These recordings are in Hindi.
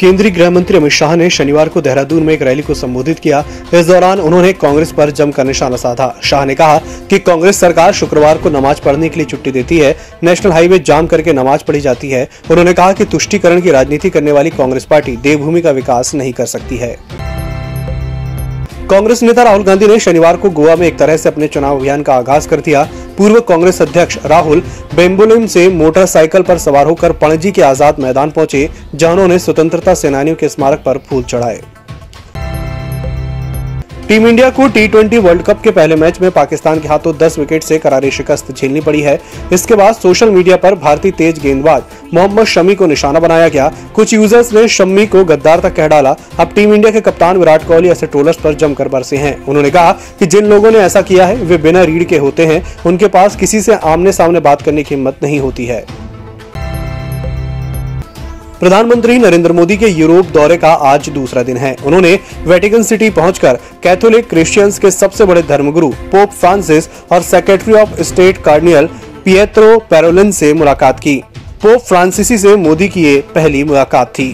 केंद्रीय गृह मंत्री अमित शाह ने शनिवार को देहरादून में एक रैली को संबोधित किया। इस दौरान उन्होंने कांग्रेस पर जमकर निशाना साधा। शाह ने कहा कि कांग्रेस सरकार शुक्रवार को नमाज़ पढ़ने के लिए छुट्टी देती है। नेशनल हाईवे जाम करके नमाज़ पढ़ी जाती है। उन्होंने कहा कि तुष्टिकरण की राजनीति करने वाली कांग्रेस पार्टी देवभूमि का विकास नहीं कर सकती है। कांग्रेस नेता राहुल गांधी ने शनिवार को गोवा में एक तरह से अपने चुनाव अभियान का आगाज़ कर दिया। पूर्व कांग्रेस अध्यक्ष राहुल बेम्बुलिम से मोटरसाइकिल पर सवार होकर पणजी के आज़ाद मैदान पहुँचे, जहाँ उन्होंने स्वतंत्रता सेनानियों के स्मारक पर फूल चढ़ाए। टीम इंडिया को टी ट्वेंटी वर्ल्ड कप के पहले मैच में पाकिस्तान के हाथों 10 विकेट से करारी शिकस्त झेलनी पड़ी है। इसके बाद सोशल मीडिया पर भारतीय तेज गेंदबाज मोहम्मद शमी को निशाना बनाया गया। कुछ यूज़र्स ने शमी को गद्दार तक कह डाला। अब टीम इंडिया के कप्तान विराट कोहली ऐसे ट्रोलर्स पर जमकर बरसे हैं। उन्होंने कहा कि जिन लोगों ने ऐसा किया है, वे बिना रीढ़ के होते हैं। उनके पास किसी से आमने सामने बात करने की हिम्मत नहीं होती है। प्रधानमंत्री नरेंद्र मोदी के यूरोप दौरे का आज दूसरा दिन है। उन्होंने वेटिकन सिटी पहुंचकर कैथोलिक क्रिश्चियंस के सबसे बड़े धर्मगुरु पोप फ्रांसिस और secretary of state cardinal Pietro Parolin से मुलाकात की। पोप फ्रांसिसी से मोदी की ये पहली मुलाकात थी।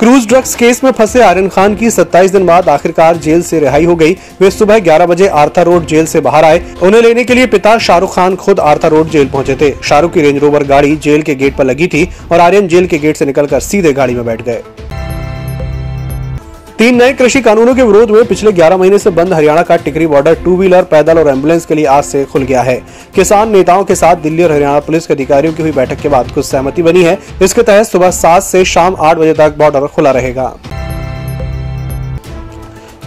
क्रूज ड्रग्स केस में फंसे आर्यन खान की 27 दिन बाद आखिरकार जेल से रिहाई हो गई। वे सुबह 11 बजे आर्था रोड जेल से बाहर आए। उन्हें लेने के लिए पिता शाहरुख खान खुद आर्था रोड जेल पहुँचे थे। शाहरुख की रेंज रोवर गाड़ी जेल के गेट पर लगी थी और आर्यन जेल के गेट से निकलकर सीधे गाड़ी में बैठ गए। तीन नए कृषि कानूनों के विरोध में पिछले 11 महीने से बंद हरियाणा का टिकरी बॉर्डर टू व्हीलर पैदल और एंबुलेंस के लिए आज से खुल गया है। किसान नेताओं के साथ दिल्ली और हरियाणा पुलिस के अधिकारियों की हुई बैठक के बाद कुछ सहमति बनी है। इसके तहत सुबह सात से शाम आठ बजे तक बॉर्डर खुला रहेगा।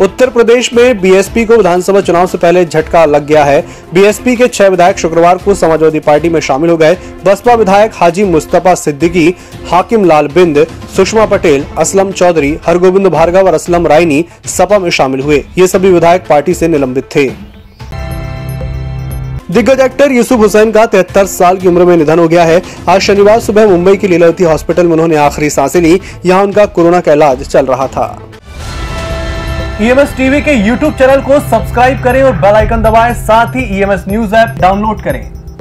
उत्तर प्रदेश में बीएसपी को विधानसभा चुनाव से पहले झटका लग गया है। बीएसपी के छह विधायक शुक्रवार को समाजवादी पार्टी में शामिल हो गए। बसपा विधायक हाजी मुस्तफ़ा सिद्दीकी, हाकिम लाल बिंद, सुषमा पटेल, असलम चौधरी, हरगोविंद भार्गव और असलम रायनी सपा में शामिल हुए। ये सभी विधायक पार्टी से निलंबित थे। दिग्गज एक्टर यूसुफ हुसैन का तिहत्तर साल की उम्र में निधन हो गया है। आज शनिवार सुबह मुंबई की लीलावती हॉस्पिटल में उन्होंने आखिरी साँसें ली। यहाँ उनका कोरोना का इलाज चल रहा था। ईएमएस टीवी के यूट्यूब चैनल को सब्सक्राइब करें और बेल आइकन दबाएँ। साथ ही ईएमएस न्यूज़ ऐप डाउनलोड करें।